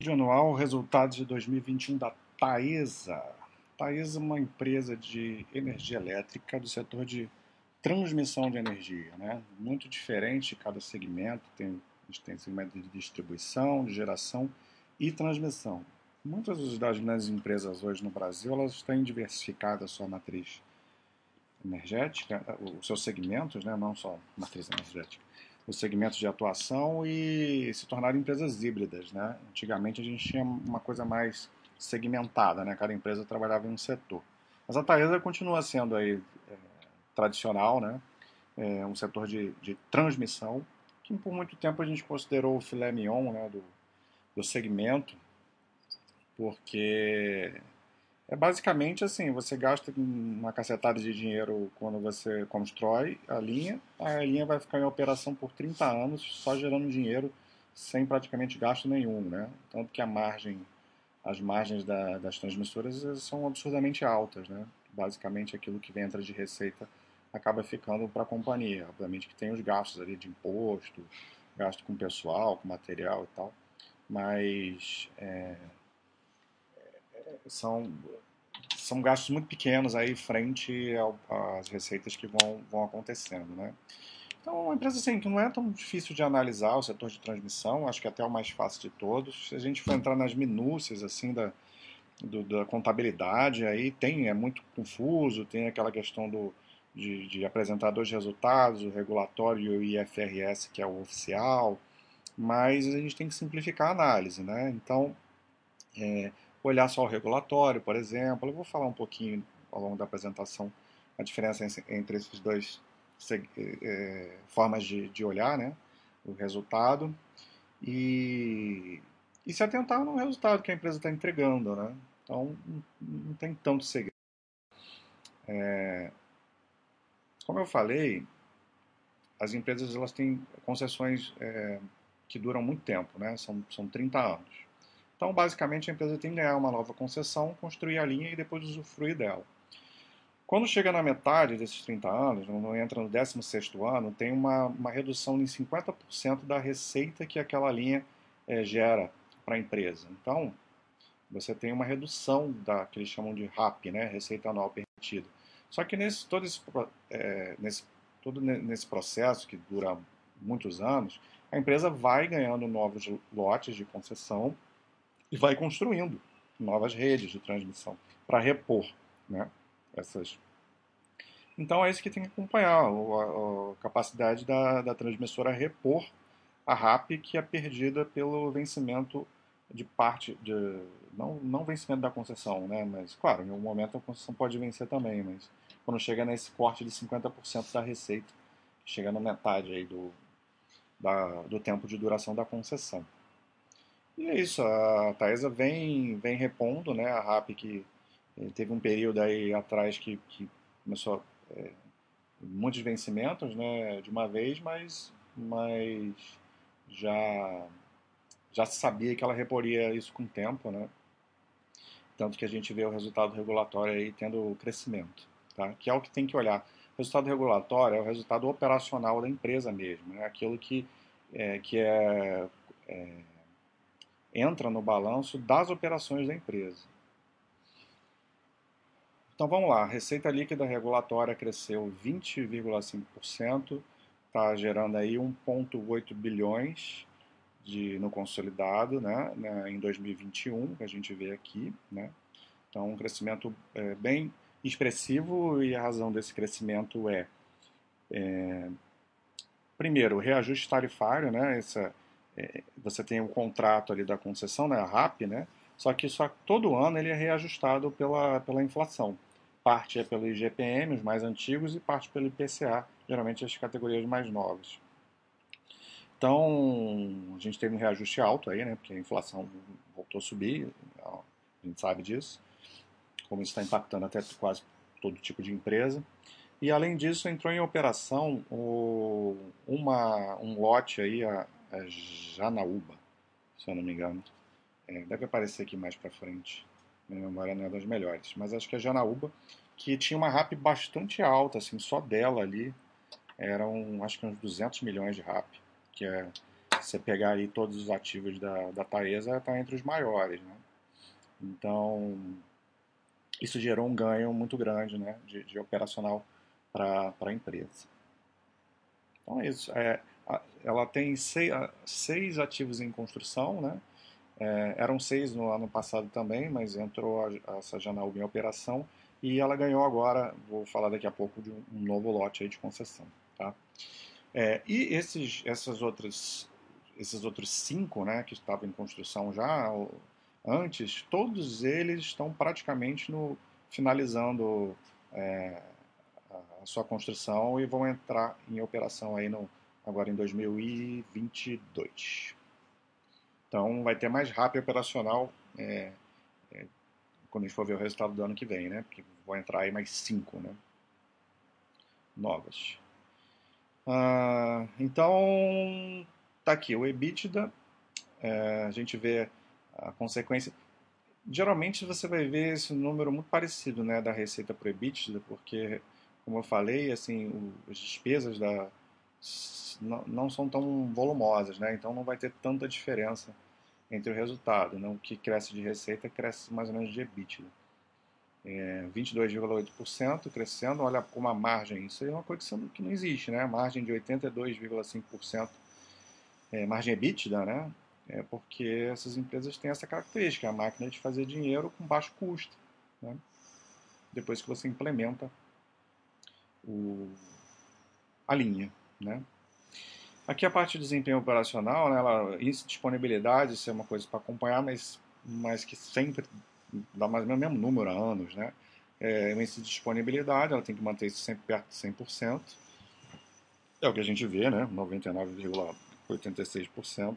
Vídeo anual, resultados de 2021 da Taesa. Taesa é uma empresa de energia elétrica do setor de transmissão de energia, né? Muito diferente cada segmento, tem, a gente tem segmento de distribuição, de geração e transmissão. Muitas das grandes empresas hoje no Brasil, elas têm diversificado a sua matriz energética, os seus segmentos, né? não só matriz energética os segmentos de atuação e se tornaram empresas híbridas. Né? Antigamente a gente tinha uma coisa mais segmentada, né? cada empresa trabalhava em um setor. Mas a Taesa continua sendo aí, é, tradicional, né? É um setor de, de, transmissão, que por muito tempo a gente considerou o filé mignon né? do, do segmento, porque é basicamente assim, você gasta uma cacetada de dinheiro quando você constrói a linha, a linha vai ficar em operação por 30 anos, só gerando dinheiro sem praticamente gasto nenhum, né? Tanto que a margem, as margens da, das transmissoras são absurdamente altas, né? Basicamente aquilo que entra de receita acaba ficando para a companhia. Obviamente que tem os gastos ali de imposto, gasto com pessoal, com material e tal, mas é, são, são gastos muito pequenos aí frente às receitas que vão, vão acontecendo, né? Então, é uma empresa assim, que não é tão difícil de analisar o setor de transmissão, acho que é até o mais fácil de todos. Se a gente for entrar nas minúcias assim da, do, da contabilidade, aí tem, é muito confuso, tem aquela questão do, de, de dois resultados, o regulatório e o IFRS, que é o oficial, mas a gente tem que simplificar a análise, né? Então, é, olhar só o regulatório, por exemplo. Eu vou falar um pouquinho ao longo da apresentação a diferença entre esses dois é, formas de, de olhar, né? O resultado e, e se atentar no resultado que a empresa está entregando, né? Então não, não tem tanto segredo. É, como eu falei, as empresas elas têm concessões é, que duram muito tempo, né? São, são 30 anos. Então, basicamente, a empresa tem que ganhar uma nova concessão, construir a linha e depois usufruir dela. Quando chega na metade desses 30 anos, não entra no 16º ano, tem uma, uma redução em 50% da receita que aquela linha é, gera para a empresa. Então, você tem uma redução da que eles chamam de RAP, né, receita anual permitida. Só que nesse todo esse, é, nesse todo nesse processo que dura muitos anos, a empresa vai ganhando novos lotes de concessão e vai construindo novas redes de transmissão para repor né, essas. Então é isso que tem que acompanhar, a, a capacidade da, da transmissora repor a RAP que é perdida pelo vencimento de parte de não, não vencimento da concessão, né? Mas claro, em algum momento a concessão pode vencer também, mas quando chega nesse corte de 50% da receita, chega na metade aí do, da, do tempo de duração da concessão. E é isso, a Taesa vem, vem repondo, né? A RAP que eh, teve um período aí atrás que, que começou é, muitos vencimentos, né? De uma vez, mas, mas já, já se sabia que ela reporia isso com o tempo, né? Tanto que a gente vê o resultado regulatório aí tendo crescimento, tá? Que é o que tem que olhar. O resultado regulatório é o resultado operacional da empresa mesmo, é né? aquilo que é, que é, é entra no balanço das operações da empresa. Então vamos lá, a receita líquida regulatória cresceu 20,5%, está gerando aí 1,8 bilhões de, no consolidado né, né, em 2021, que a gente vê aqui. Né? Então um crescimento é, bem expressivo e a razão desse crescimento é, é primeiro, reajuste tarifário, né, essa você tem um contrato ali da concessão, né, a RAP, né, só que só todo ano ele é reajustado pela, pela inflação. Parte é pelo IGPM, os mais antigos, e parte pelo IPCA, geralmente as categorias mais novas. Então, a gente teve um reajuste alto aí, né, porque a inflação voltou a subir, a gente sabe disso, como isso está impactando até quase todo tipo de empresa. E além disso, entrou em operação o, uma, um lote aí, a Janaúba, se eu não me engano. É, deve aparecer aqui mais para frente. Minha memória não é das melhores. Mas acho que é Janaúba, que tinha uma RAP bastante alta, assim, só dela ali. Eram, acho que uns 200 milhões de RAP, que é você pegar aí todos os ativos da, da Taesa, está entre os maiores, né? Então, isso gerou um ganho muito grande né, de, de operacional para a empresa. Então é isso. É, ela tem seis, seis, ativos em construção, né? É, eram seis no ano passado também, mas entrou a, a Sajanalb em operação e ela ganhou agora, vou falar daqui a pouco, de um, um novo lote aí de concessão. Tá? É, e esses, essas outras, esses outros cinco né, que estavam em construção já antes, todos eles estão praticamente no, finalizando é, a sua construção e vão entrar em operação aí no, agora em 2022. Então vai ter mais rápido operacional é, é, quando a gente for ver o resultado do ano que vem, né? Porque vão entrar aí mais cinco, né? Novas. Ah, então tá aqui o EBITDA. É, a gente vê a consequência geralmente você vai ver esse número muito parecido né, da receita para EBITDA, porque, como eu falei, assim, o, as despesas da, não, não, são tão volumosas, né, então não vai ter tanta diferença entre o resultado. Né, o que cresce de receita cresce mais ou menos de EBITDA. É, 22,8% crescendo, olha como a margem, isso é uma coisa que não existe, né? Margem de 82,5%, é, margem EBITDA, né? É porque essas empresas têm essa característica, a máquina de fazer dinheiro com baixo custo. Né? Depois que você implementa o, a linha. Né? Aqui a parte de desempenho operacional, né, ela, isso, disponibilidade, isso é uma coisa para acompanhar, mas, mas que sempre dá mais ou menos o mesmo número há anos. Né? É, índice de disponibilidade, ela tem que manter isso sempre perto de 100%. É o que a gente vê, né? 99,86%.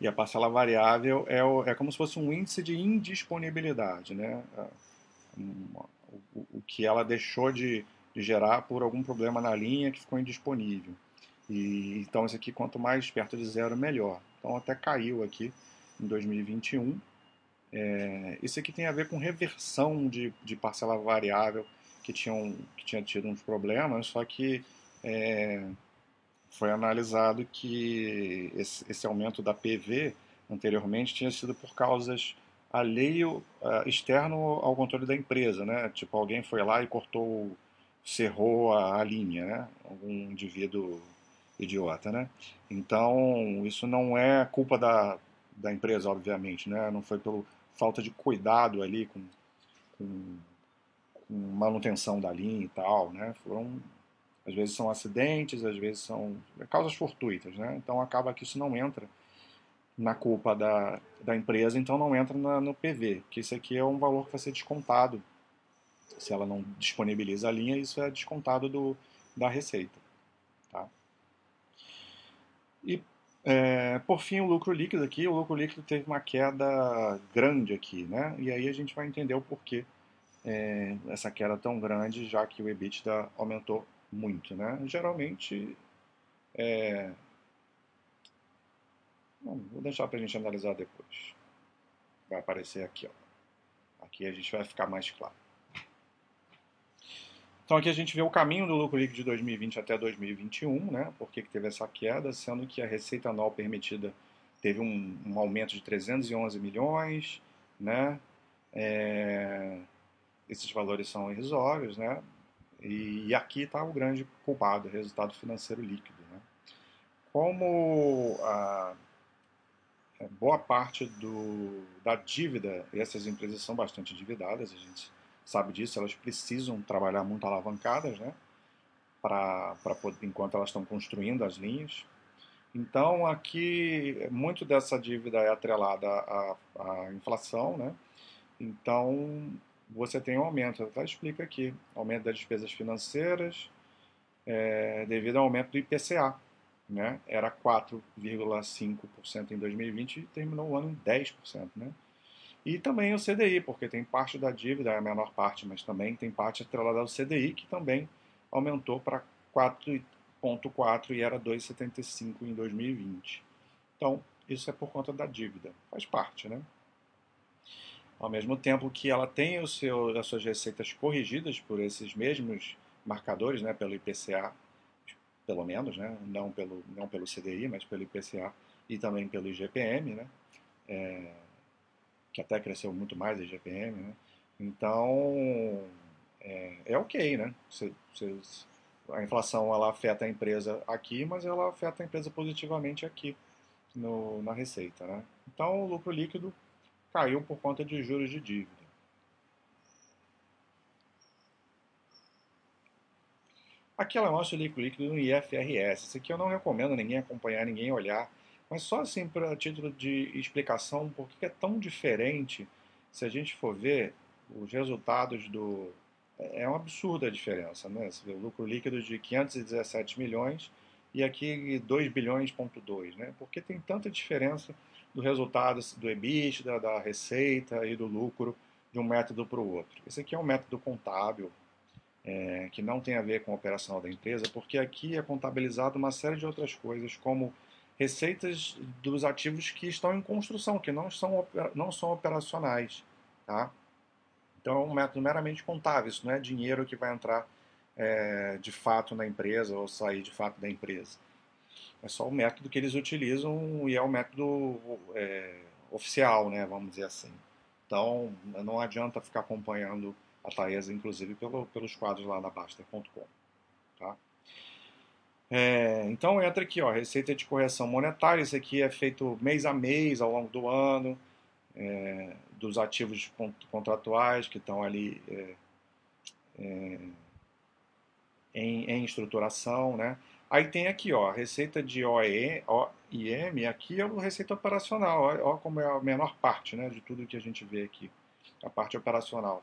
E a parcela variável é, o, é como se fosse um índice de indisponibilidade, né? O, o que ela deixou de, de, gerar por algum problema na linha que ficou indisponível. E, então, isso aqui, quanto mais perto de zero, melhor. Então, até caiu aqui em 2021. É, isso aqui tem a ver com reversão de, de parcela variável que, tinham, que tinha tido uns problemas, só que é, foi analisado que esse, esse, aumento da PV anteriormente tinha sido por causas alheio uh, externo ao controle da empresa, né? Tipo alguém foi lá e cortou, cerrou a, a linha, né? Algum indivíduo idiota, né? Então isso não é culpa da, da empresa, obviamente, né? Não foi pelo falta de cuidado ali com, com, com manutenção da linha e tal, né? Foram às vezes são acidentes, às vezes são causas fortuitas, né? Então acaba que isso não entra na culpa da, da empresa, então não entra na, no PV, que isso aqui é um valor que vai ser descontado. Se ela não disponibiliza a linha, isso é descontado do, da receita. Tá? E, é, por fim, o lucro líquido aqui. O lucro líquido teve uma queda grande aqui, né? E aí a gente vai entender o porquê é, essa queda tão grande, já que o EBITDA aumentou muito, né? Geralmente, é... Bom, vou deixar para a gente analisar depois. Vai aparecer aqui, ó. Aqui a gente vai ficar mais claro. Então aqui a gente vê o caminho do lucro líquido de 2020 até 2021, né? Por que, que teve essa queda? Sendo que a receita anual permitida teve um, um aumento de 311 milhões, né? É... Esses valores são irrisórios, né? E, e aqui está o grande culpado, resultado financeiro líquido. Né? Como a, é, boa parte do, da dívida, essas empresas são bastante endividadas, a gente sabe disso, elas precisam trabalhar muito alavancadas, né? Para enquanto elas estão construindo as linhas. Então, aqui, muito dessa dívida é atrelada à, à inflação, né? Então, você tem um aumento, até explica aqui, aumento das despesas financeiras é, devido ao aumento do IPCA. Né? Era 4,5% em 2020 e terminou o ano em 10%. Né? E também o CDI, porque tem parte da dívida, é a menor parte, mas também tem parte atrelada ao CDI, que também aumentou para 4,4% e era 2,75% em 2020. Então, isso é por conta da dívida, faz parte, né? ao mesmo tempo que ela tem o seu, as suas receitas corrigidas por esses mesmos marcadores, né, pelo IPCA, pelo menos, né? não, pelo, não pelo CDI, mas pelo IPCA e também pelo IGPM, né? É, que até cresceu muito mais o IGPM. Né? Então, é, é ok, né? Você, você, a inflação ela afeta a empresa aqui, mas ela afeta a empresa positivamente aqui no, na receita. Né? Então, o lucro líquido caiu por conta de juros de dívida. Aqui ela mostra o lucro líquido no IFRS. Isso aqui eu não recomendo ninguém acompanhar, ninguém olhar, mas só assim para título de explicação, por que é tão diferente se a gente for ver os resultados do. É um absurdo a diferença, né? Você vê o lucro líquido de 517 milhões e aqui 2 bilhões ponto 2, né? Porque tem tanta diferença do resultado do EBIT, da, receita e do lucro de um método para o outro. Esse aqui é um método contábil é, que não tem a ver com a operação da empresa, porque aqui é contabilizado uma série de outras coisas, como receitas dos ativos que estão em construção, que não são, não são operacionais. Tá? Então é um método meramente contável, isso não é dinheiro que vai entrar é, de fato na empresa ou sair de fato da empresa. É só o método que eles utilizam e é o método é, oficial, né, vamos dizer assim. Então, não adianta ficar acompanhando a Taesa, inclusive, pelo, pelos quadros lá na Basta.com. Tá? É, então, entra aqui, ó, receita de correção monetária. Isso aqui é feito mês a mês, ao longo do ano, é, dos ativos contratuais que estão ali é, é, em, em estruturação, né? Aí tem aqui, ó, receita de OEM, OIM, aqui é a receita operacional, ó, ó, como é a menor parte, né, de tudo que a gente vê aqui, a parte operacional.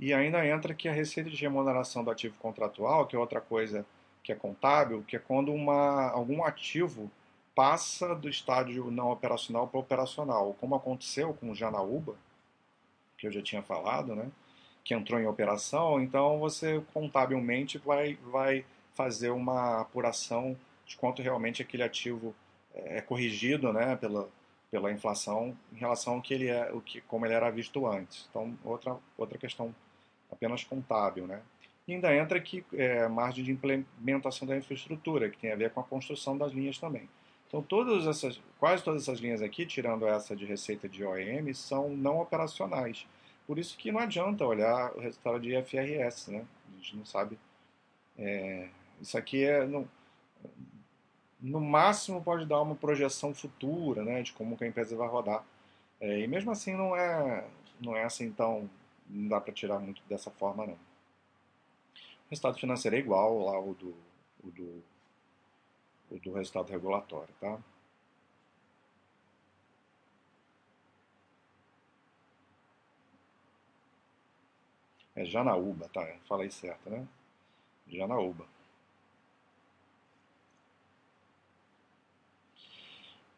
E ainda entra aqui a receita de remuneração do ativo contratual, que é outra coisa que é contábil, que é quando uma, algum ativo passa do estágio não operacional para operacional, como aconteceu com o Janaúba, que eu já tinha falado, né, que entrou em operação, então você contabilmente vai, vai fazer uma apuração de quanto realmente aquele ativo é, é corrigido né, pela, pela inflação em relação ao que ele é, o que, como ele era visto antes. Então, outra, outra questão apenas contábil. Né? E ainda entra aqui é, margem de implementação da infraestrutura, que tem a ver com a construção das linhas também. Então, todas essas, quase todas essas linhas aqui, tirando essa de receita de OEM, são não operacionais. Por isso que não adianta olhar o resultado de IFRS, né? A gente não sabe é, isso aqui é no, no máximo pode dar uma projeção futura, né, de como que a empresa vai rodar. É, e mesmo assim não é não é assim tão não dá para tirar muito dessa forma não. Resultado financeiro é igual lá o do o do, o do resultado regulatório, tá? É Janaúba, tá? Falei certo, né? Janaúba.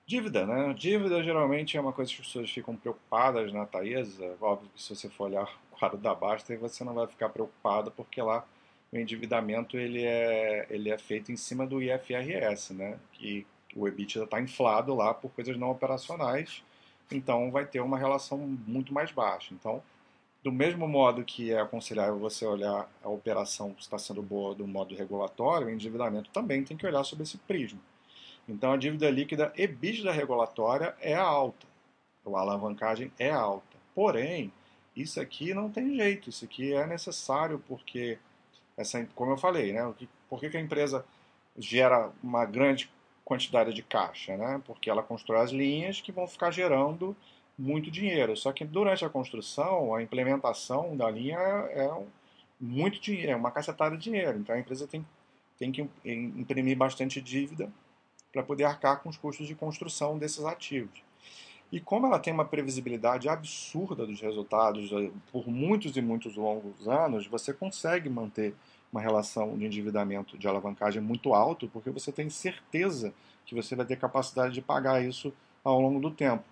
Dívida, né? Dívida geralmente é uma coisa que as pessoas ficam preocupadas na Taesa. Óbvio que se você for olhar o quadro da Basta, você não vai ficar preocupado, porque lá o endividamento ele é, ele é feito em cima do IFRS, né? Que o EBITDA está inflado lá por coisas não operacionais, então vai ter uma relação muito mais baixa. Então, do mesmo modo que é aconselhável você olhar a operação que está sendo boa do modo regulatório, o endividamento também tem que olhar sobre esse prisma. Então a dívida líquida EBITDA regulatória é alta, a alavancagem é alta. Porém, isso aqui não tem jeito, isso aqui é necessário porque, essa, como eu falei, né, por que, que a empresa gera uma grande quantidade de caixa? Né? Porque ela constrói as linhas que vão ficar gerando muito dinheiro. Só que durante a construção, a implementação da linha é, é muito dinheiro, é uma cacetada de dinheiro. Então a empresa tem, tem que imprimir bastante dívida para poder arcar com os custos de construção desses ativos. E como ela tem uma previsibilidade absurda dos resultados eh, por muitos e muitos longos anos, você consegue manter uma relação de endividamento de alavancagem muito alto, porque você tem certeza que você vai ter capacidade de pagar isso ao longo do tempo.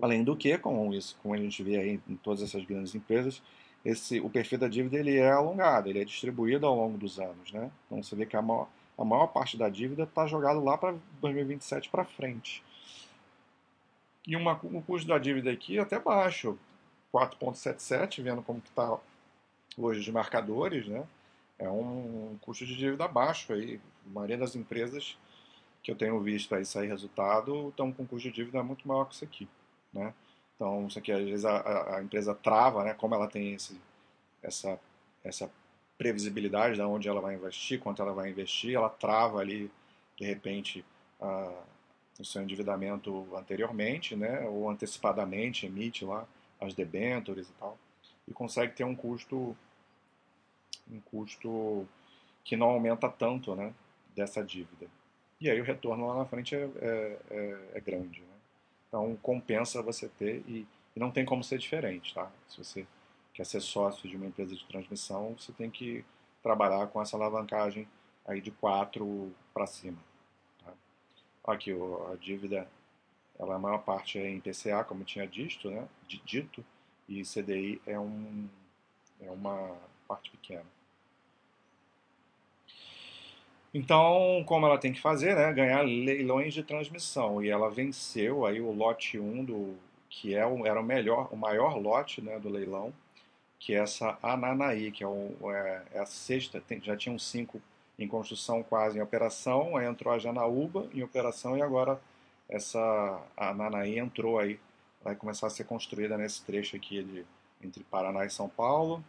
Além do que, com isso, como a gente vê aí em todas essas grandes empresas, esse, o perfil da dívida ele é alongado, ele é distribuído ao longo dos anos. Né? Então você vê que a maior, a maior parte da dívida está jogado lá para 2027 para frente. E uma, o custo da dívida aqui é até baixo, 4,77, vendo como está hoje os marcadores, né? é um custo de dívida baixo aí. A maioria das empresas que eu tenho visto aí sair resultado estão com custo de dívida muito maior que isso aqui, né? Então, isso aqui, às vezes, a, a empresa trava, né? Como ela tem esse, essa, essa previsibilidade de onde ela vai investir, quanto ela vai investir, ela trava ali, de repente, a, o seu endividamento anteriormente, né? Ou antecipadamente emite lá as debêntures e tal, e consegue ter um custo, um custo que não aumenta tanto, né? Dessa dívida. E aí o retorno lá na frente é, é, é, é grande, né? Então compensa você ter e, e, não tem como ser diferente, tá? Se você quer ser sócio de uma empresa de transmissão, você tem que trabalhar com essa alavancagem aí de 4 para cima. Aqui a dívida, ela a maior parte é em PCA, como tinha dito, né? dito, e CDI é, um, é uma parte pequena. Então, como ela tem que fazer, né, ganhar leilões de transmissão. E ela venceu aí o lote 1 do que é o, era o melhor, o maior lote, né, do leilão, que é essa Ananaí, que é, o, é, é a sexta, tem, já tinham cinco em construção quase em operação, entrou a Janaúba em operação e agora essa Ananaí entrou aí, vai começar a ser construída nesse trecho aqui de, entre Paraná e São Paulo.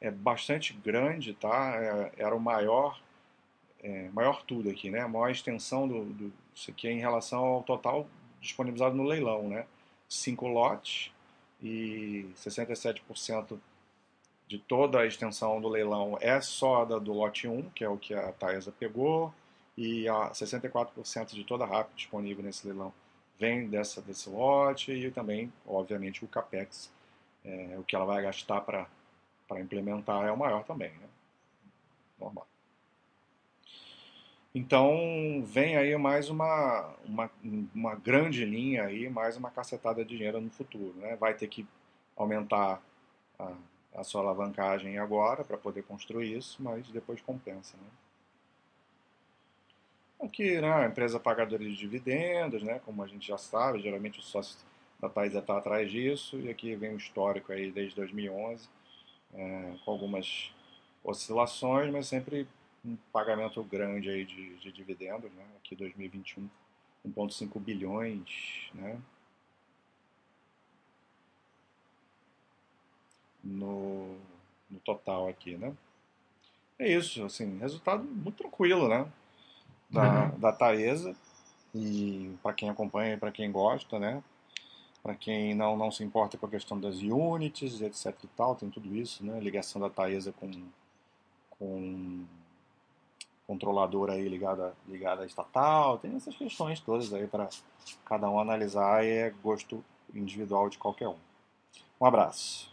É bastante grande, tá? É, era o maior é, maior tudo aqui, né? A maior extensão do, do, isso aqui é em relação ao total disponibilizado no leilão, né? Cinco lotes e 67% de toda a extensão do leilão é só da do lote 1, que é o que a Taesa pegou, e a 64% de toda a RAP disponível nesse leilão vem dessa, desse lote e também, obviamente, o CAPEX, é, o que ela vai gastar para implementar é o maior também, né? Normal. Então vem aí mais uma, uma, uma grande linha aí, mais uma cacetada de dinheiro no futuro. Né? Vai ter que aumentar a, a sua alavancagem agora para poder construir isso, mas depois compensa. Né? Aqui, né, a empresa pagadora de dividendos, né, como a gente já sabe, geralmente o sócio da Thais está atrás disso, e aqui vem o histórico aí desde 2011, é, com algumas oscilações, mas sempre um pagamento grande aí de, de dividendos, né? Aqui 2021, 1,5 bilhões, né? No, total aqui, né? É isso, assim, resultado muito tranquilo, né? Da, uhum. da Taesa. E para quem acompanha, para quem gosta, né? Para quem não, não se importa com a questão das units, etc e tal, tem tudo isso, né? Ligação da Taesa com, com controladora aí ligada, ligada à estatal, tem essas questões todas aí para cada um analisar e é gosto individual de qualquer um. Um abraço.